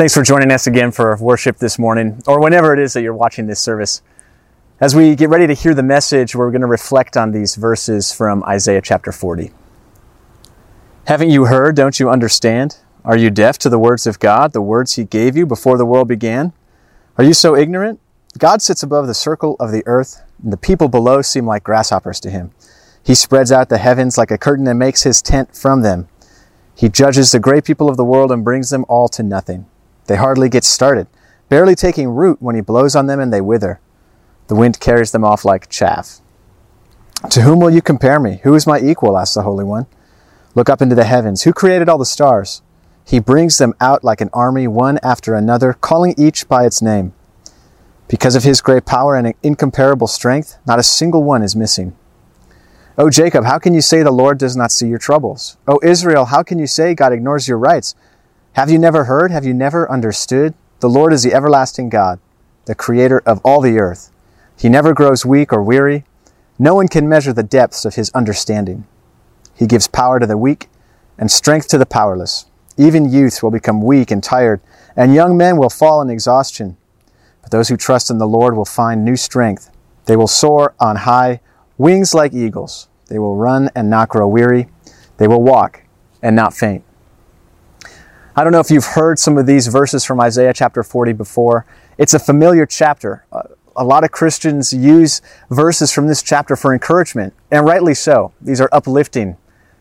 Thanks for joining us again for worship this morning, or whenever it is that you're watching this service. As we get ready to hear the message, we're going to reflect on these verses from Isaiah chapter 40. Haven't you heard? Don't you understand? Are you deaf to the words of God, the words He gave you before the world began? Are you so ignorant? God sits above the circle of the earth, and the people below seem like grasshoppers to Him. He spreads out the heavens like a curtain and makes His tent from them. He judges the great people of the world and brings them all to nothing. They hardly get started, barely taking root when he blows on them and they wither. The wind carries them off like chaff. To whom will you compare me? Who is my equal? asked the Holy One. Look up into the heavens. Who created all the stars? He brings them out like an army, one after another, calling each by its name. Because of his great power and incomparable strength, not a single one is missing. O Jacob, how can you say the Lord does not see your troubles? O Israel, how can you say God ignores your rights? Have you never heard? Have you never understood? The Lord is the everlasting God, the creator of all the earth. He never grows weak or weary. No one can measure the depths of his understanding. He gives power to the weak and strength to the powerless. Even youths will become weak and tired, and young men will fall in exhaustion. But those who trust in the Lord will find new strength. They will soar on high, wings like eagles. They will run and not grow weary. They will walk and not faint. I don't know if you've heard some of these verses from Isaiah chapter 40 before. It's a familiar chapter. A lot of Christians use verses from this chapter for encouragement, and rightly so. These are uplifting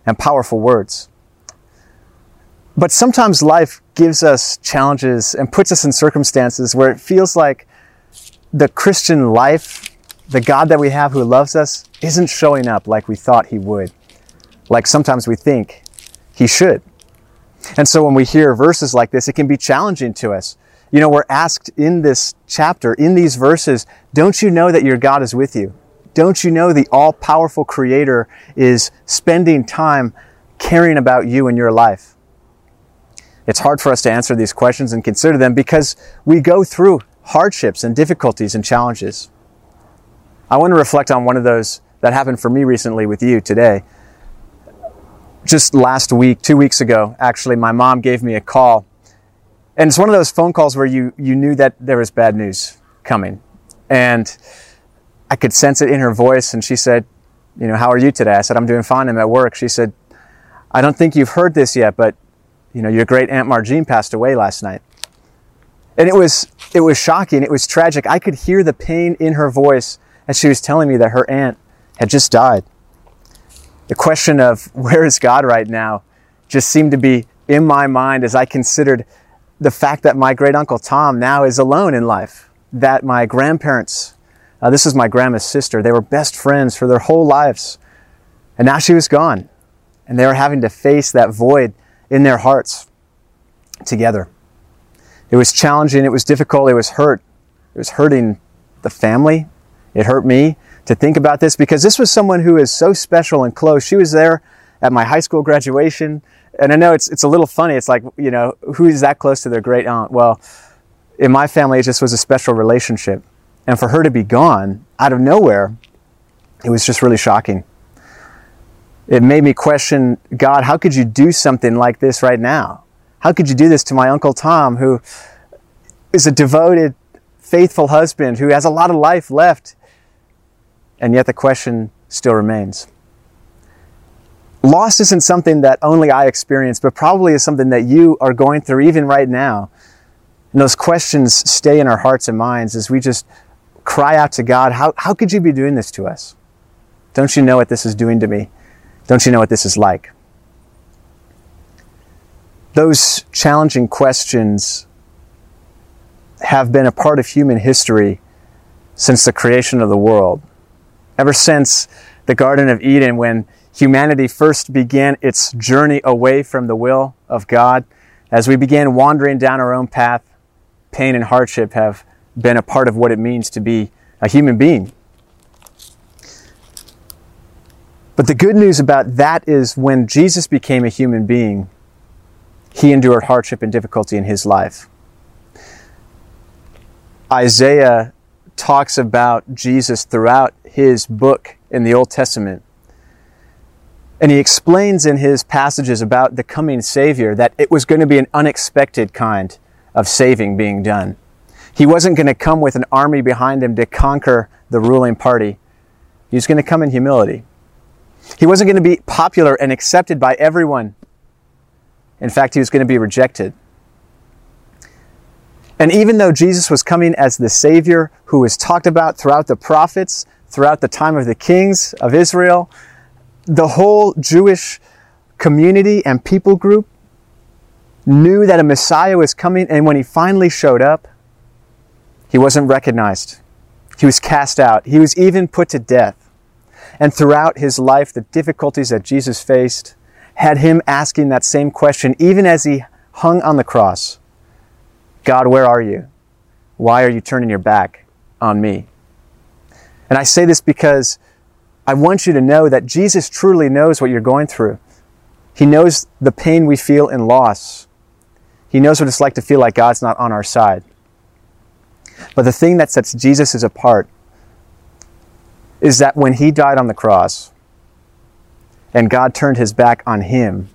and powerful words. But sometimes life gives us challenges and puts us in circumstances where it feels like the Christian life, the God that we have who loves us, isn't showing up like we thought He would, like sometimes we think He should. And so when we hear verses like this, it can be challenging to us. You know, we're asked in this chapter, in these verses, don't you know that your God is with you? Don't you know the all powerful Creator is spending time caring about you and your life? It's hard for us to answer these questions and consider them because we go through hardships and difficulties and challenges. I want to reflect on one of those that happened for me recently with you today just last week, two weeks ago, actually, my mom gave me a call. And it's one of those phone calls where you, you knew that there was bad news coming. And I could sense it in her voice. And she said, You know, how are you today? I said, I'm doing fine. I'm at work. She said, I don't think you've heard this yet, but, you know, your great Aunt Margene passed away last night. And it was, it was shocking. It was tragic. I could hear the pain in her voice as she was telling me that her aunt had just died the question of where is God right now just seemed to be in my mind as I considered the fact that my great uncle Tom now is alone in life, that my grandparents, uh, this is my grandma's sister, they were best friends for their whole lives. And now she was gone. And they were having to face that void in their hearts together. It was challenging, it was difficult, it was hurt. It was hurting the family, it hurt me to think about this because this was someone who is so special and close. She was there at my high school graduation. And I know it's, it's a little funny. It's like, you know, who is that close to their great aunt? Well, in my family, it just was a special relationship. And for her to be gone out of nowhere, it was just really shocking. It made me question God, how could you do something like this right now? How could you do this to my Uncle Tom, who is a devoted, faithful husband, who has a lot of life left? And yet the question still remains. Loss isn't something that only I experience, but probably is something that you are going through even right now. And those questions stay in our hearts and minds as we just cry out to God, how, how could you be doing this to us? Don't you know what this is doing to me? Don't you know what this is like? Those challenging questions have been a part of human history since the creation of the world ever since the Garden of Eden, when humanity first began its journey away from the will of God, as we began wandering down our own path, pain and hardship have been a part of what it means to be a human being. But the good news about that is when Jesus became a human being, he endured hardship and difficulty in his life. Isaiah talks about Jesus throughout his book in the Old Testament. And he explains in his passages about the coming Savior that it was going to be an unexpected kind of saving being done. He wasn't going to come with an army behind him to conquer the ruling party. He was going to come in humility. He wasn't going to be popular and accepted by everyone. In fact, he was going to be rejected. And even though Jesus was coming as the Savior who was talked about throughout the prophets, throughout the time of the kings of Israel, the whole Jewish community and people group knew that a Messiah was coming, and when he finally showed up, he wasn't recognized. He was cast out. He was even put to death. And throughout his life, the difficulties that Jesus faced had him asking that same question, even as he hung on the cross God, where are you? Why are you turning your back on me? And I say this because I want you to know that Jesus truly knows what you're going through. He knows the pain we feel in loss. He knows what it's like to feel like God's not on our side. But the thing that sets Jesus apart is that when he died on the cross and God turned his back on him,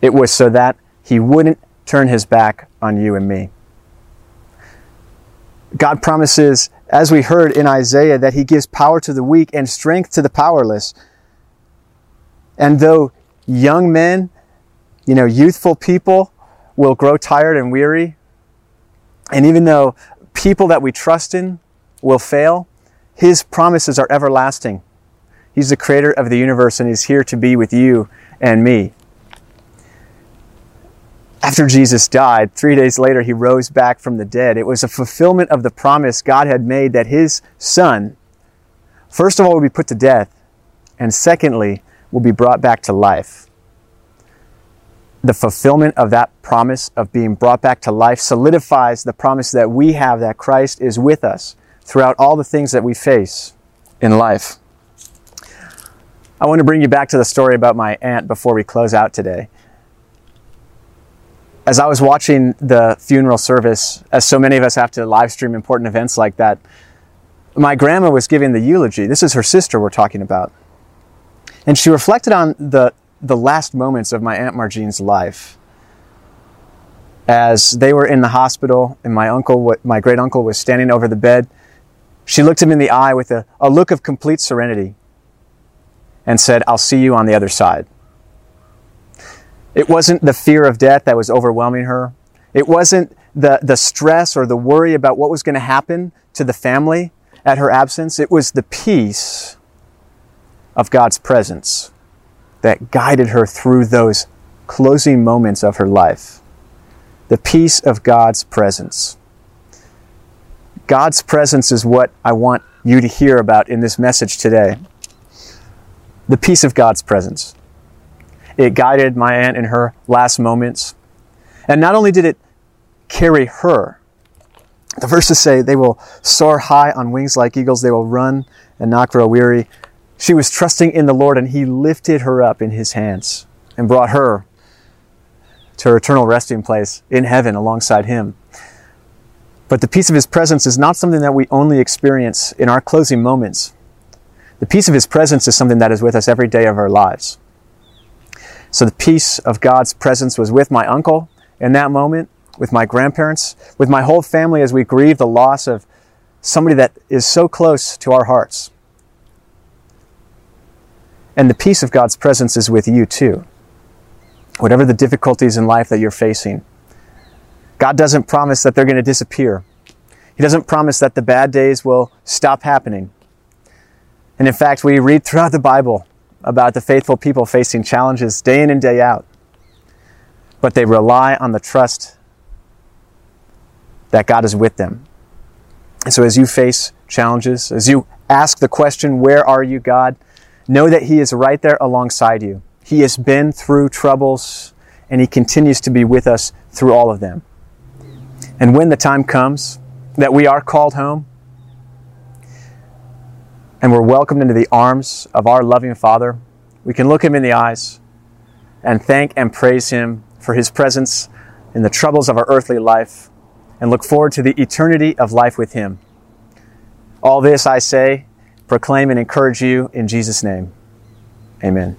it was so that he wouldn't turn his back on you and me. God promises, as we heard in Isaiah, that he gives power to the weak and strength to the powerless. And though young men, you know, youthful people will grow tired and weary, and even though people that we trust in will fail, his promises are everlasting. He's the creator of the universe and he's here to be with you and me after Jesus died, three days later, he rose back from the dead. It was a fulfillment of the promise God had made that his son, first of all, would be put to death, and secondly, will be brought back to life. The fulfillment of that promise of being brought back to life solidifies the promise that we have that Christ is with us throughout all the things that we face in life. I want to bring you back to the story about my aunt before we close out today as I was watching the funeral service, as so many of us have to live stream important events like that, my grandma was giving the eulogy. This is her sister we're talking about. And she reflected on the, the last moments of my Aunt Margene's life. As they were in the hospital and my uncle, my great uncle was standing over the bed, she looked him in the eye with a, a look of complete serenity and said, I'll see you on the other side. It wasn't the fear of death that was overwhelming her. It wasn't the, the stress or the worry about what was going to happen to the family at her absence. It was the peace of God's presence that guided her through those closing moments of her life. The peace of God's presence. God's presence is what I want you to hear about in this message today. The peace of God's presence. It guided my aunt in her last moments. And not only did it carry her, the verses say they will soar high on wings like eagles, they will run and not grow weary. She was trusting in the Lord, and He lifted her up in His hands and brought her to her eternal resting place in heaven alongside Him. But the peace of His presence is not something that we only experience in our closing moments. The peace of His presence is something that is with us every day of our lives. So the peace of God's presence was with my uncle in that moment, with my grandparents, with my whole family as we grieve the loss of somebody that is so close to our hearts. And the peace of God's presence is with you too. Whatever the difficulties in life that you're facing, God doesn't promise that they're going to disappear. He doesn't promise that the bad days will stop happening. And in fact, we read throughout the Bible about the faithful people facing challenges day in and day out. But they rely on the trust that God is with them. And so as you face challenges, as you ask the question, Where are you, God? know that He is right there alongside you. He has been through troubles and He continues to be with us through all of them. And when the time comes that we are called home, and we're welcomed into the arms of our loving Father, we can look Him in the eyes and thank and praise Him for His presence in the troubles of our earthly life and look forward to the eternity of life with Him. All this I say, proclaim and encourage you in Jesus' name. Amen.